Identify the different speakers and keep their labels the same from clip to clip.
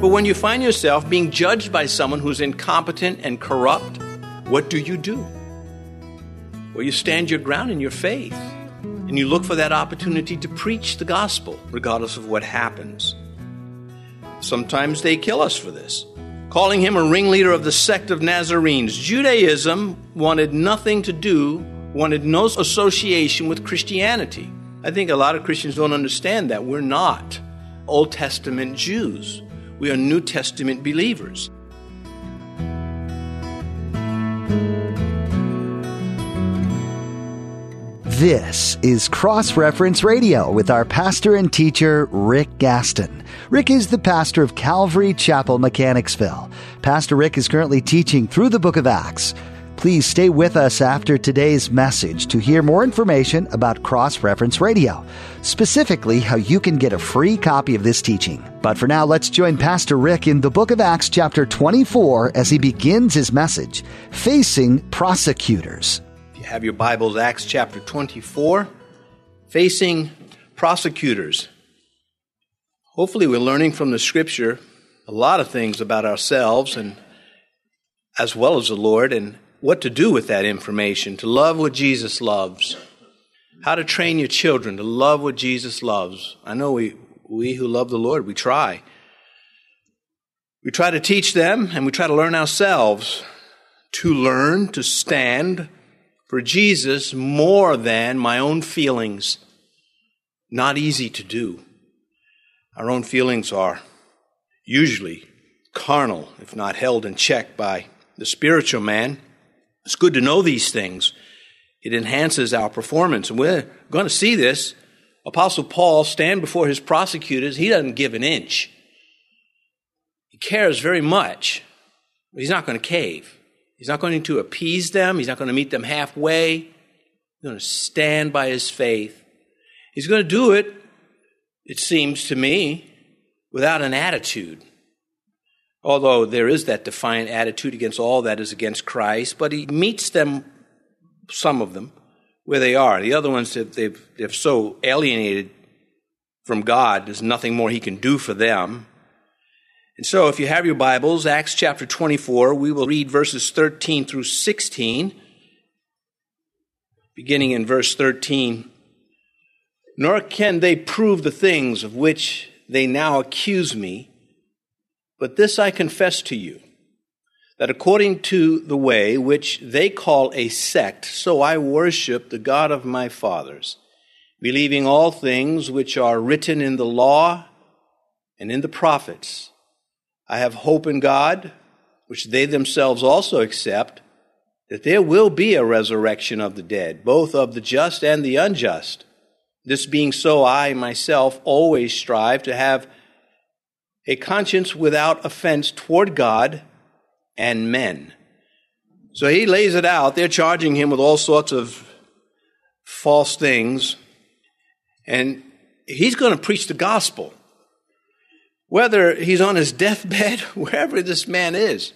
Speaker 1: But when you find yourself being judged by someone who's incompetent and corrupt, what do you do? Well, you stand your ground in your faith and you look for that opportunity to preach the gospel, regardless of what happens. Sometimes they kill us for this, calling him a ringleader of the sect of Nazarenes. Judaism wanted nothing to do, wanted no association with Christianity. I think a lot of Christians don't understand that. We're not Old Testament Jews, we are New Testament believers.
Speaker 2: This is Cross Reference Radio with our pastor and teacher, Rick Gaston. Rick is the pastor of Calvary Chapel, Mechanicsville. Pastor Rick is currently teaching through the book of Acts. Please stay with us after today's message to hear more information about Cross Reference Radio, specifically how you can get a free copy of this teaching. But for now, let's join Pastor Rick in the book of Acts, chapter 24, as he begins his message Facing Prosecutors If you
Speaker 1: have your Bibles, Acts chapter 24, facing prosecutors. Hopefully, we're learning from the scripture a lot of things about ourselves and as well as the Lord and what to do with that information, to love what Jesus loves, how to train your children to love what Jesus loves. I know we, we who love the Lord, we try. We try to teach them and we try to learn ourselves to learn to stand for Jesus more than my own feelings. Not easy to do. Our own feelings are usually carnal, if not held in check by the spiritual man. It's good to know these things. It enhances our performance. And we're going to see this. Apostle Paul stand before his prosecutors. He doesn't give an inch. He cares very much, but he's not going to cave. He's not going to appease them. He's not going to meet them halfway. He's going to stand by his faith. He's going to do it, it seems to me, without an attitude. Although there is that defiant attitude against all that is against Christ, but he meets them, some of them, where they are. The other ones, they've, they've so alienated from God, there's nothing more he can do for them. And so, if you have your Bibles, Acts chapter 24, we will read verses 13 through 16. Beginning in verse 13. Nor can they prove the things of which they now accuse me, but this I confess to you, that according to the way which they call a sect, so I worship the God of my fathers, believing all things which are written in the law and in the prophets I have hope in God, which they themselves also accept, that there will be a resurrection of the dead, both of the just and the unjust. This being so, I myself always strive to have a conscience without offense toward God and men. So he lays it out. They're charging him with all sorts of false things. And he's going to preach the gospel whether he's on his deathbed, wherever this man is.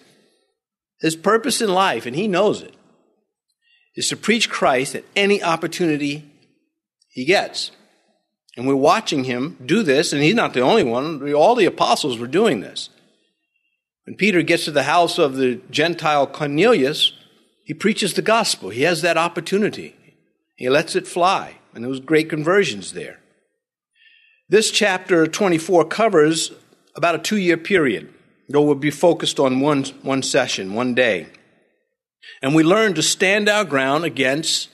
Speaker 1: His purpose in life, and he knows it, is to preach Christ at any opportunity he gets. And we're watching him do this, and he's not the only one. All the apostles were doing this. When Peter gets to the house of the Gentile Cornelius, he preaches the gospel. He has that opportunity. He lets it fly, and there was great conversions there. This chapter 24 covers about a two year period. Though we'll be focused on one, one session, one day. And we learn to stand our ground against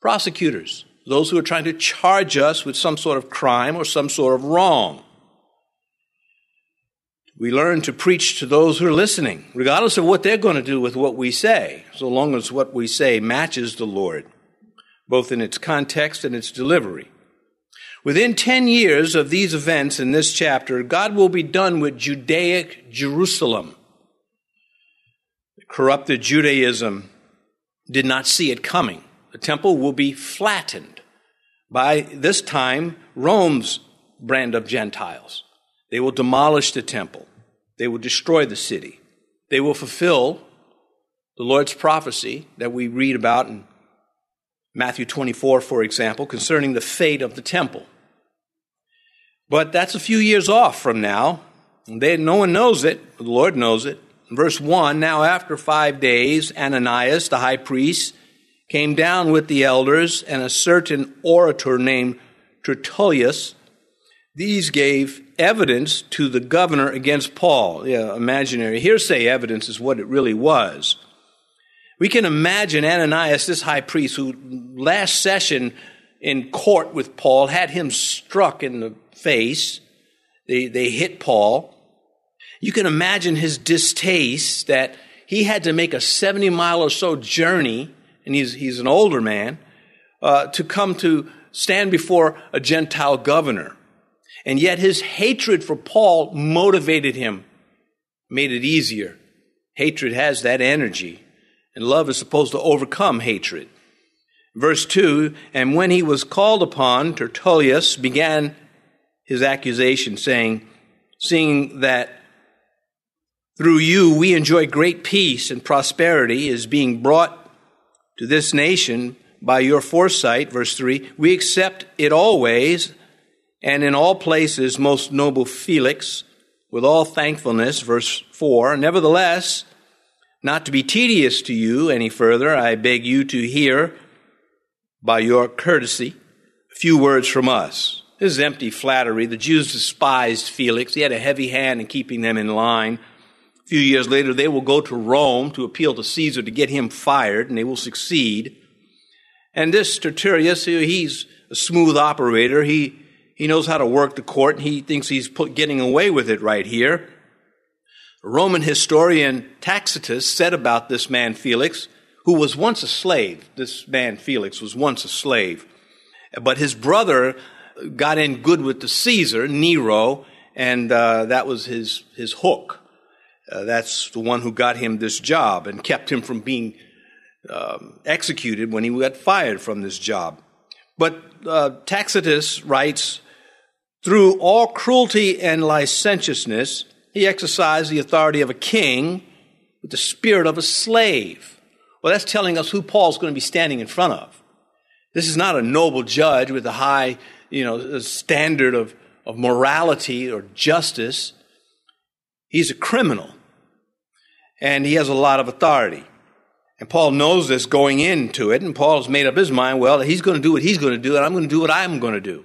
Speaker 1: prosecutors, those who are trying to charge us with some sort of crime or some sort of wrong. We learn to preach to those who are listening, regardless of what they're going to do with what we say, so long as what we say matches the Lord, both in its context and its delivery. Within 10 years of these events in this chapter, God will be done with Judaic Jerusalem. Corrupted Judaism did not see it coming. The temple will be flattened by this time Rome's brand of Gentiles. They will demolish the temple. They will destroy the city. They will fulfill the Lord's prophecy that we read about in Matthew 24, for example, concerning the fate of the temple. But that's a few years off from now. They, no one knows it. The Lord knows it. Verse 1 Now, after five days, Ananias, the high priest, came down with the elders and a certain orator named Tertullus. These gave evidence to the governor against Paul. Yeah, imaginary hearsay evidence is what it really was. We can imagine Ananias, this high priest, who last session in court with Paul had him struck in the face. They, they hit Paul. You can imagine his distaste that he had to make a 70 mile or so journey and he's, he's an older man, uh, to come to stand before a Gentile governor. And yet his hatred for Paul motivated him, made it easier. Hatred has that energy, and love is supposed to overcome hatred. Verse 2 And when he was called upon, Tertullus began his accusation, saying, Seeing that through you we enjoy great peace and prosperity is being brought to this nation by your foresight, verse 3, we accept it always and in all places, most noble Felix, with all thankfulness, verse 4. Nevertheless, not to be tedious to you any further, I beg you to hear by your courtesy a few words from us. This is empty flattery. The Jews despised Felix. He had a heavy hand in keeping them in line few years later, they will go to Rome to appeal to Caesar to get him fired, and they will succeed. And this Tertullus, he's a smooth operator. He, he knows how to work the court, and he thinks he's put, getting away with it right here. Roman historian Tacitus said about this man Felix, who was once a slave. This man Felix was once a slave. But his brother got in good with the Caesar, Nero, and uh, that was his, his hook. Uh, that's the one who got him this job and kept him from being um, executed when he got fired from this job. But uh, Tacitus writes, through all cruelty and licentiousness, he exercised the authority of a king with the spirit of a slave. Well, that's telling us who Paul's going to be standing in front of. This is not a noble judge with a high, you know, standard of, of morality or justice. He's a criminal and he has a lot of authority. And Paul knows this going into it, and Paul's made up his mind, well, he's going to do what he's going to do, and I'm going to do what I'm going to do.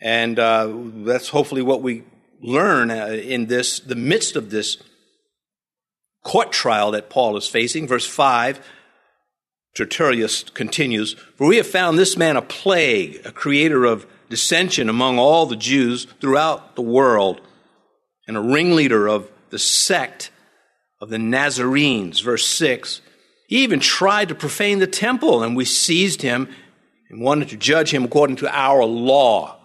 Speaker 1: And uh, that's hopefully what we learn uh, in this, the midst of this court trial that Paul is facing. Verse 5, Tertullus continues, For we have found this man a plague, a creator of dissension among all the Jews throughout the world, and a ringleader of the sect of the Nazarenes, verse 6. He even tried to profane the temple, and we seized him and wanted to judge him according to our law.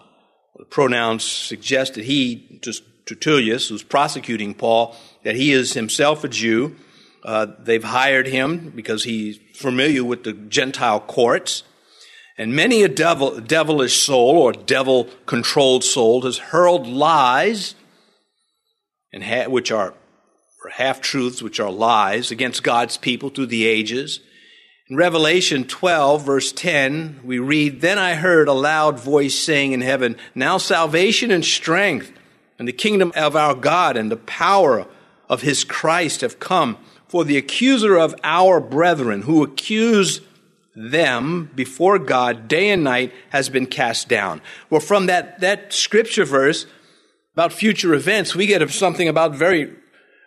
Speaker 1: The pronouns suggest that he, just Tertullus, who's prosecuting Paul, that he is himself a Jew. Uh, they've hired him because he's familiar with the Gentile courts. And many a devil, devilish soul or devil controlled soul has hurled lies, and ha- which are or half truths, which are lies, against God's people through the ages. In Revelation 12, verse 10, we read, Then I heard a loud voice saying in heaven, Now salvation and strength and the kingdom of our God and the power of his Christ have come. For the accuser of our brethren who accused them before God day and night has been cast down. Well, from that, that scripture verse about future events, we get something about very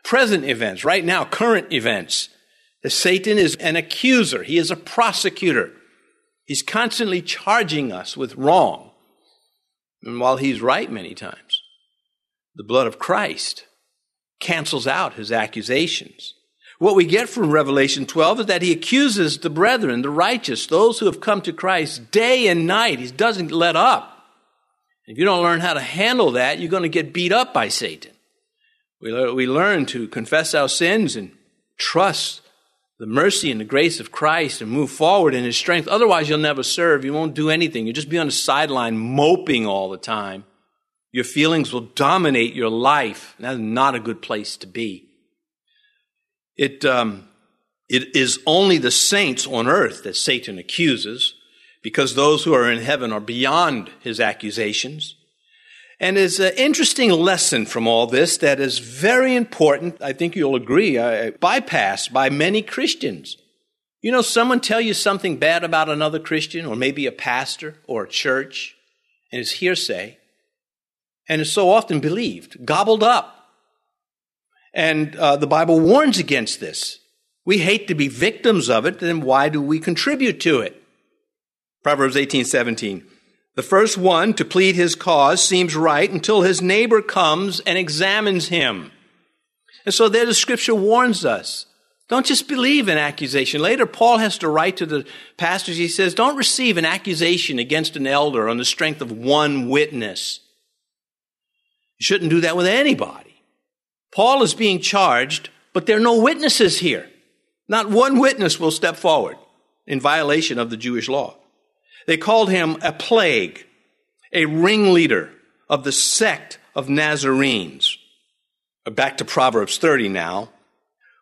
Speaker 1: present events, right now, current events. That Satan is an accuser. He is a prosecutor. He's constantly charging us with wrong. And while he's right many times, the blood of Christ cancels out his accusations. What we get from Revelation 12 is that he accuses the brethren, the righteous, those who have come to Christ day and night. He doesn't let up. If you don't learn how to handle that, you're going to get beat up by Satan. We, we learn to confess our sins and trust the mercy and the grace of Christ and move forward in His strength. Otherwise, you'll never serve. You won't do anything. You'll just be on the sideline moping all the time. Your feelings will dominate your life. That's not a good place to be. It, um, it is only the saints on earth that Satan accuses because those who are in heaven are beyond his accusations. And there's an interesting lesson from all this that is very important. I think you'll agree, uh, bypassed by many Christians. You know, someone tell you something bad about another Christian, or maybe a pastor or a church, and it's hearsay, and it's so often believed, gobbled up. And uh, the Bible warns against this. We hate to be victims of it, then why do we contribute to it? Proverbs 18, 17. The first one to plead his cause seems right until his neighbor comes and examines him. And so there the scripture warns us. Don't just believe an accusation. Later, Paul has to write to the pastors. He says, don't receive an accusation against an elder on the strength of one witness. You shouldn't do that with anybody. Paul is being charged, but there are no witnesses here. Not one witness will step forward in violation of the Jewish law. They called him a plague, a ringleader of the sect of Nazarenes. Back to Proverbs 30 now.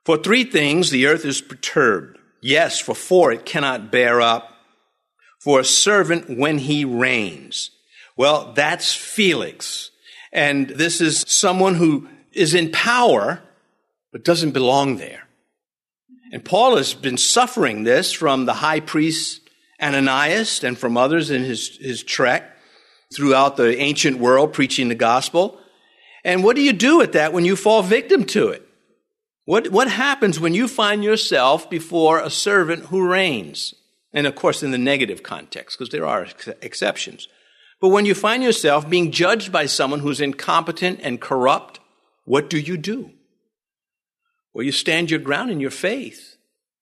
Speaker 1: For three things the earth is perturbed. Yes, for four it cannot bear up. For a servant when he reigns. Well, that's Felix. And this is someone who is in power, but doesn't belong there. And Paul has been suffering this from the high priest Ananias and from others in his, his trek throughout the ancient world preaching the gospel. And what do you do with that when you fall victim to it? What, what happens when you find yourself before a servant who reigns? And of course, in the negative context, because there are ex- exceptions. But when you find yourself being judged by someone who's incompetent and corrupt, what do you do? Well, you stand your ground in your faith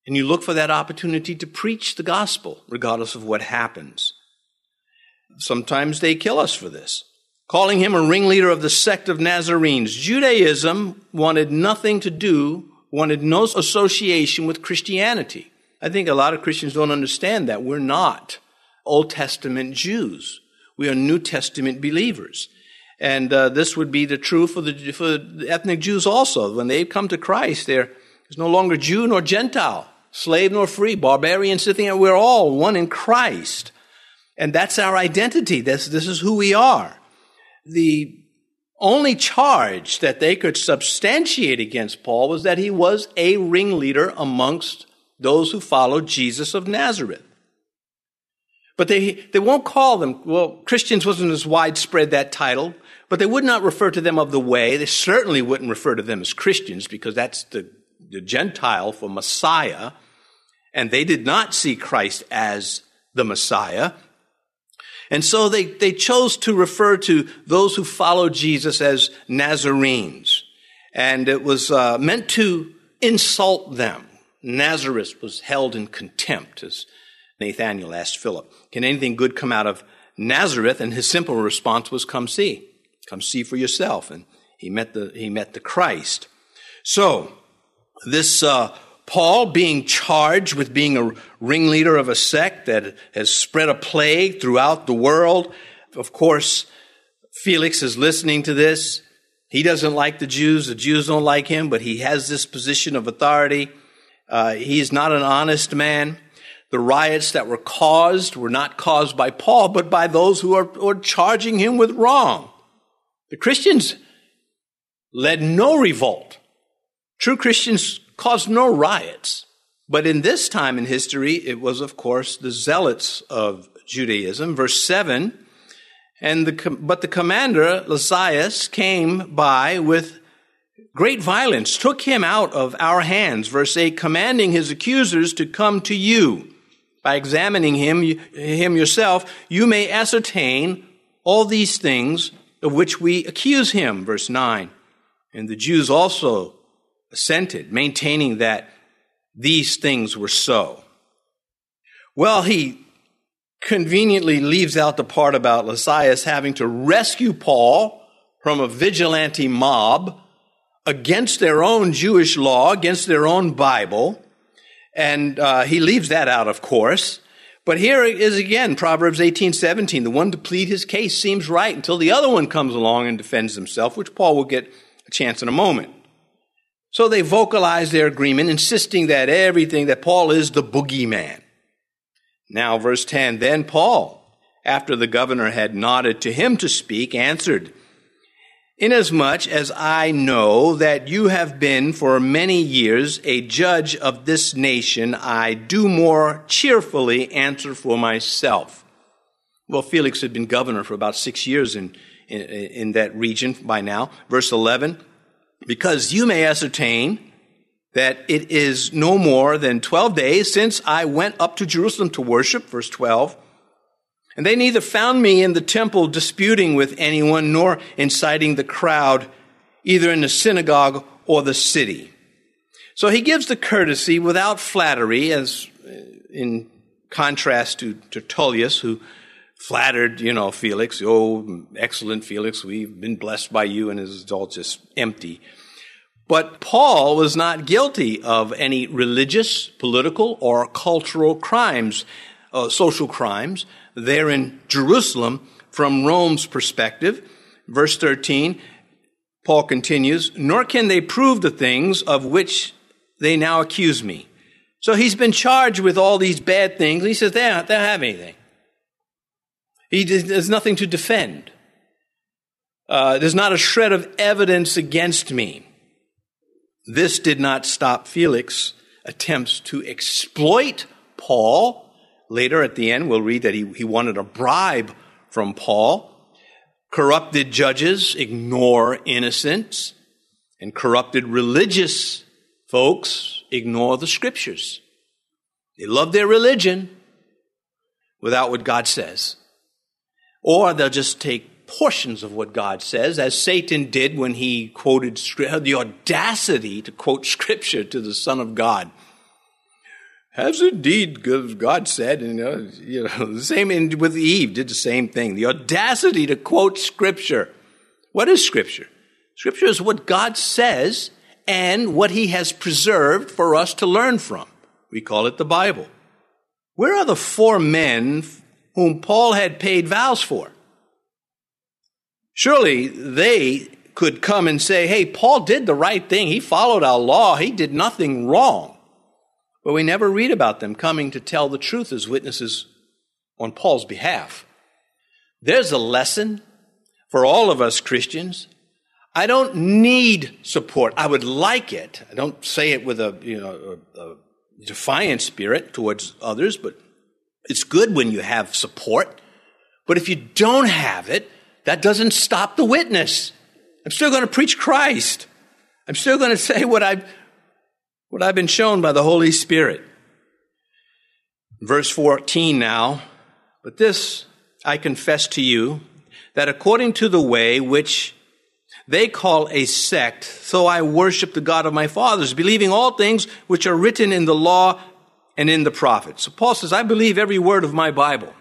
Speaker 1: and you look for that opportunity to preach the gospel, regardless of what happens. Sometimes they kill us for this. Calling him a ringleader of the sect of Nazarenes. Judaism wanted nothing to do, wanted no association with Christianity. I think a lot of Christians don't understand that. We're not Old Testament Jews. We are New Testament believers. And uh, this would be the truth for the, for the ethnic Jews also. When they come to Christ, there is no longer Jew nor Gentile slave nor free, barbarian, Scythian, we're all one in Christ. And that's our identity. This, this is who we are. The only charge that they could substantiate against Paul was that he was a ringleader amongst those who followed Jesus of Nazareth. But they, they won't call them, well, Christians wasn't as widespread that title, but they would not refer to them of the way. They certainly wouldn't refer to them as Christians because that's the the Gentile for Messiah, and they did not see Christ as the Messiah. And so they, they chose to refer to those who followed Jesus as Nazarenes. And it was uh, meant to insult them. Nazareth was held in contempt, as Nathanael asked Philip, Can anything good come out of Nazareth? And his simple response was, Come see. Come see for yourself. And he met the, he met the Christ. So, this uh, Paul being charged with being a ringleader of a sect that has spread a plague throughout the world. Of course, Felix is listening to this. He doesn't like the Jews. The Jews don't like him, but he has this position of authority. Uh, he's not an honest man. The riots that were caused were not caused by Paul, but by those who are, are charging him with wrong. The Christians led no revolt. True Christians caused no riots. But in this time in history, it was, of course, the zealots of Judaism. Verse 7 and the, but the commander, Lysias, came by with great violence, took him out of our hands. Verse 8, commanding his accusers to come to you. By examining him, him yourself, you may ascertain all these things of which we accuse him. Verse 9. And the Jews also assented, maintaining that these things were so. Well, he conveniently leaves out the part about Lysias having to rescue Paul from a vigilante mob against their own Jewish law, against their own Bible. And uh, he leaves that out, of course. But here is again Proverbs 18, 17. The one to plead his case seems right until the other one comes along and defends himself, which Paul will get a chance in a moment. So they vocalize their agreement, insisting that everything, that Paul is the boogeyman. Now, verse 10, then Paul, after the governor had nodded to him to speak, answered, Inasmuch as I know that you have been for many years a judge of this nation, I do more cheerfully answer for myself. Well, Felix had been governor for about six years in, in, in that region by now. Verse 11, because you may ascertain that it is no more than 12 days since I went up to Jerusalem to worship, verse 12, and they neither found me in the temple disputing with anyone nor inciting the crowd, either in the synagogue or the city. So he gives the courtesy without flattery, as uh, in contrast to Tertullus, who flattered, you know, Felix. Oh, excellent Felix, we've been blessed by you, and it's all just empty. But Paul was not guilty of any religious, political, or cultural crimes, uh, social crimes there in Jerusalem from Rome's perspective. Verse 13, Paul continues, nor can they prove the things of which they now accuse me. So he's been charged with all these bad things. He says they don't, they don't have anything. He there's nothing to defend. Uh, there's not a shred of evidence against me. This did not stop Felix' attempts to exploit Paul Later at the end, we'll read that he, he wanted a bribe from Paul. Corrupted judges ignore innocence, and corrupted religious folks ignore the scriptures. They love their religion without what God says. Or they'll just take portions of what God says, as Satan did when he quoted the audacity to quote scripture to the Son of God. Has indeed God said, and uh, you know, the same in, with Eve did the same thing. The audacity to quote Scripture. What is Scripture? Scripture is what God says and what He has preserved for us to learn from. We call it the Bible. Where are the four men whom Paul had paid vows for? Surely they could come and say, hey, Paul did the right thing. He followed our law. He did nothing wrong. But we never read about them coming to tell the truth as witnesses on Paul's behalf. There's a lesson for all of us Christians. I don't need support. I would like it. I don't say it with a, you know, a, a defiant spirit towards others, but it's good when you have support. But if you don't have it, that doesn't stop the witness. I'm still going to preach Christ. I'm still going to say what I've what I've been shown by the Holy Spirit. Verse 14 now, but this I confess to you, that according to the way which they call a sect, so I worship the God of my fathers, believing all things which are written in the law and in the prophets. So Paul says, I believe every word of my Bible.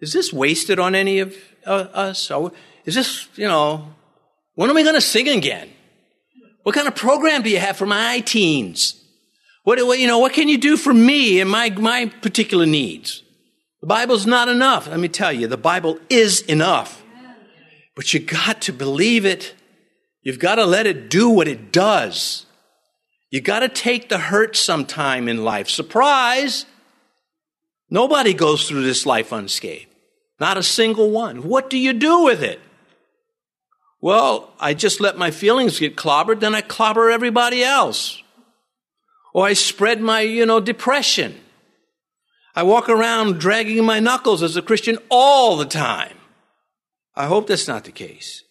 Speaker 1: Is this wasted on any of uh, us? Is this, you know, when are we going to sing again? What kind of program do you have for my teens? What, you know, what can you do for me and my, my particular needs? The Bible's not enough. Let me tell you, the Bible is enough. But you got to believe it. You've got to let it do what it does. You got to take the hurt sometime in life. Surprise! Nobody goes through this life unscathed. Not a single one. What do you do with it? Well, I just let my feelings get clobbered, then I clobber everybody else. Or I spread my, you know, depression. I walk around dragging my knuckles as a Christian all the time. I hope that's not the case.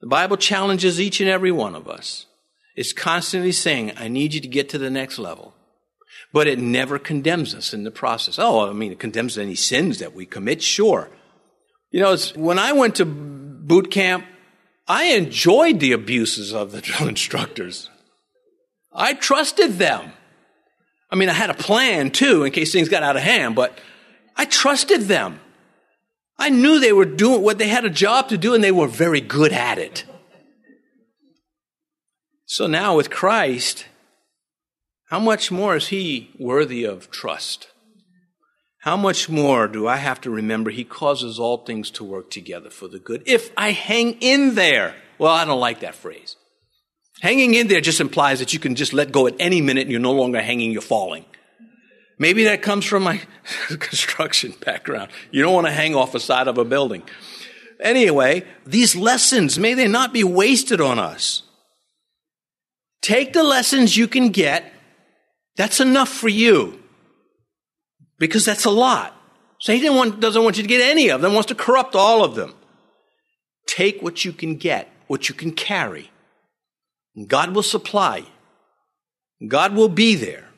Speaker 1: The Bible challenges each and every one of us. It's constantly saying, I need you to get to the next level. But it never condemns us in the process. Oh, I mean, it condemns any sins that we commit, sure. You know, when I went to boot camp, I enjoyed the abuses of the drill instructors. I trusted them. I mean, I had a plan too in case things got out of hand, but I trusted them. I knew they were doing what they had a job to do and they were very good at it. So now with Christ, how much more is he worthy of trust? How much more do I have to remember he causes all things to work together for the good if I hang in there? Well, I don't like that phrase. Hanging in there just implies that you can just let go at any minute and you're no longer hanging, you're falling. Maybe that comes from my construction background. You don't want to hang off the side of a building. Anyway, these lessons, may they not be wasted on us. Take the lessons you can get. That's enough for you. Because that's a lot. Satan want, doesn't want you to get any of them, wants to corrupt all of them. Take what you can get, what you can carry. God will supply. God will be there.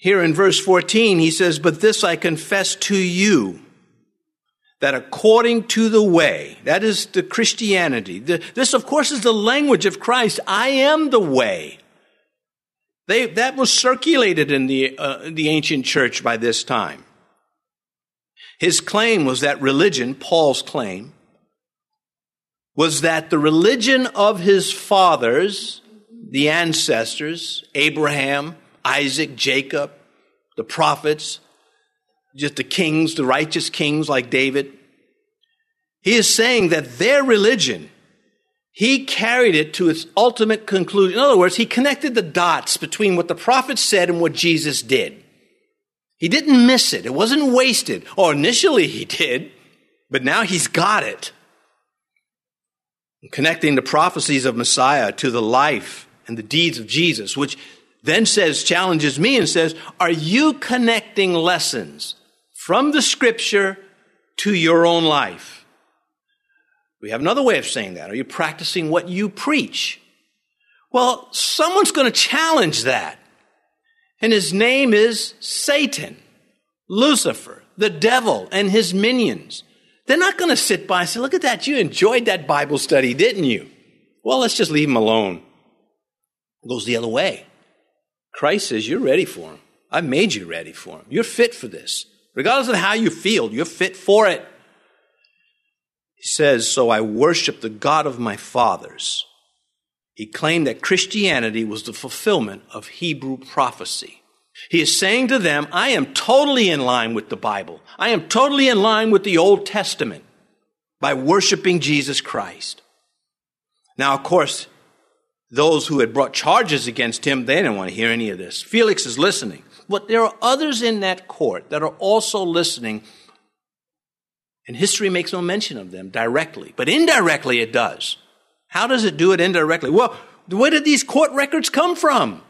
Speaker 1: Here in verse 14, he says, But this I confess to you, that according to the way, that is the Christianity, the, this of course is the language of Christ, I am the way. They, that was circulated in the, uh, the ancient church by this time. His claim was that religion, Paul's claim, was that the religion of his fathers, the ancestors, Abraham, Isaac, Jacob, the prophets, just the kings, the righteous kings like David. He is saying that their religion, he carried it to its ultimate conclusion. In other words, he connected the dots between what the prophets said and what Jesus did. He didn't miss it. It wasn't wasted. Or initially he did, but now he's got it. Connecting the prophecies of Messiah to the life and the deeds of Jesus, which then says, challenges me and says, Are you connecting lessons from the scripture to your own life? We have another way of saying that. Are you practicing what you preach? Well, someone's going to challenge that. And his name is Satan, Lucifer, the devil, and his minions. They're not going to sit by and say, Look at that, you enjoyed that Bible study, didn't you? Well, let's just leave him alone. It goes the other way. Christ says, You're ready for him. I've made you ready for him. You're fit for this. Regardless of how you feel, you're fit for it. He says, So I worship the God of my fathers. He claimed that Christianity was the fulfillment of Hebrew prophecy. He is saying to them, I am totally in line with the Bible. I am totally in line with the Old Testament by worshiping Jesus Christ. Now, of course, those who had brought charges against him, they didn't want to hear any of this. Felix is listening. But there are others in that court that are also listening, and history makes no mention of them directly, but indirectly it does. How does it do it indirectly? Well, where did these court records come from?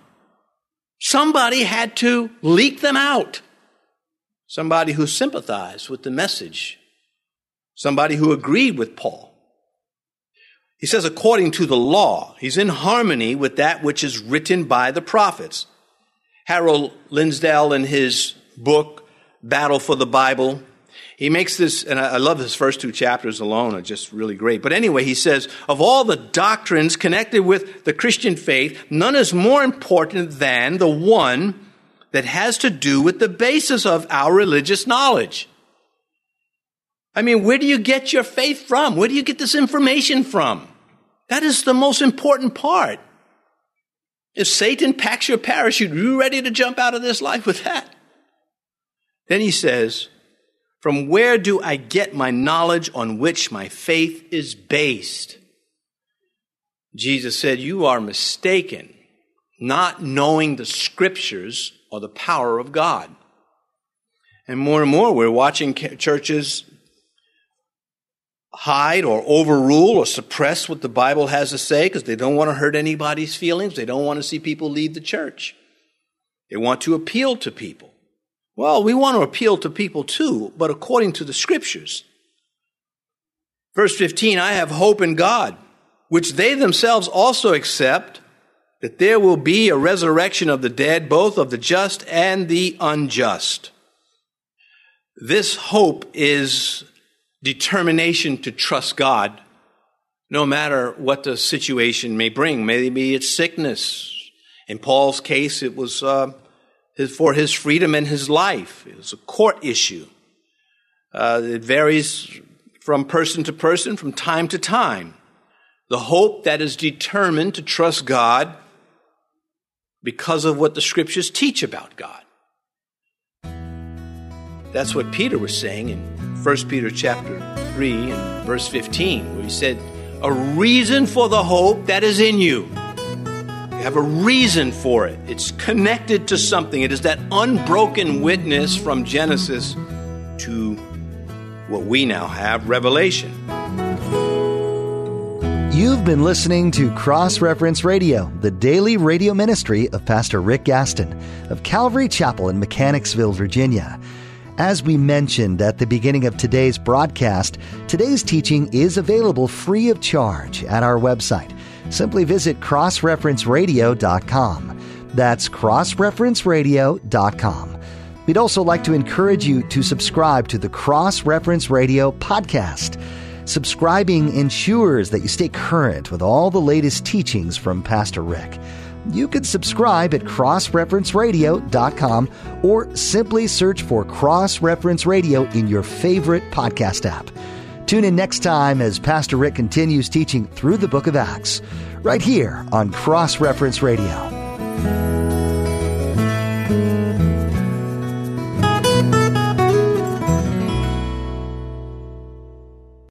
Speaker 1: Somebody had to leak them out. Somebody who sympathized with the message. Somebody who agreed with Paul. He says, according to the law, he's in harmony with that which is written by the prophets. Harold Lindsell, in his book, Battle for the Bible, he makes this, and I love his first two chapters alone, are just really great. But anyway, he says, of all the doctrines connected with the Christian faith, none is more important than the one that has to do with the basis of our religious knowledge. I mean, where do you get your faith from? Where do you get this information from? That is the most important part. If Satan packs your parachute, you ready to jump out of this life with that? Then he says, From where do I get my knowledge on which my faith is based? Jesus said, You are mistaken, not knowing the scriptures or the power of God. And more and more, we're watching churches hide or overrule or suppress what the Bible has to say because they don't want to hurt anybody's feelings. They don't want to see people leave the church. They want to appeal to people. Well, we want to appeal to people too, but according to the scriptures. Verse 15, I have hope in God, which they themselves also accept, that there will be a resurrection of the dead, both of the just and the unjust. This hope is determination to trust God no matter what the situation may bring. Maybe it's sickness. In Paul's case, it was uh, his, for his freedom and his life. It was a court issue. Uh, it varies from person to person, from time to time. The hope that is determined to trust God because of what the scriptures teach about God. That's what Peter was saying in 1 Peter chapter 3 and verse 15, where he said, A reason for the hope that is in you. You have a reason for it. It's connected to something. It is that unbroken witness from Genesis to what we now have, Revelation.
Speaker 2: You've been listening to Cross Reference Radio, the daily radio ministry of Pastor Rick Gaston of Calvary Chapel in Mechanicsville, Virginia. As we mentioned at the beginning of today's broadcast, today's teaching is available free of charge at our website simply visit crossreferenceradio.com. That's crossreferenceradio.com. We'd also like to encourage you to subscribe to the Cross Reference Radio podcast. Subscribing ensures that you stay current with all the latest teachings from Pastor Rick. You can subscribe at crossreferenceradio.com or simply search for Cross Reference Radio in your favorite podcast app. Tune in next time as Pastor Rick continues teaching through the book of Acts, right here on Cross Reference Radio.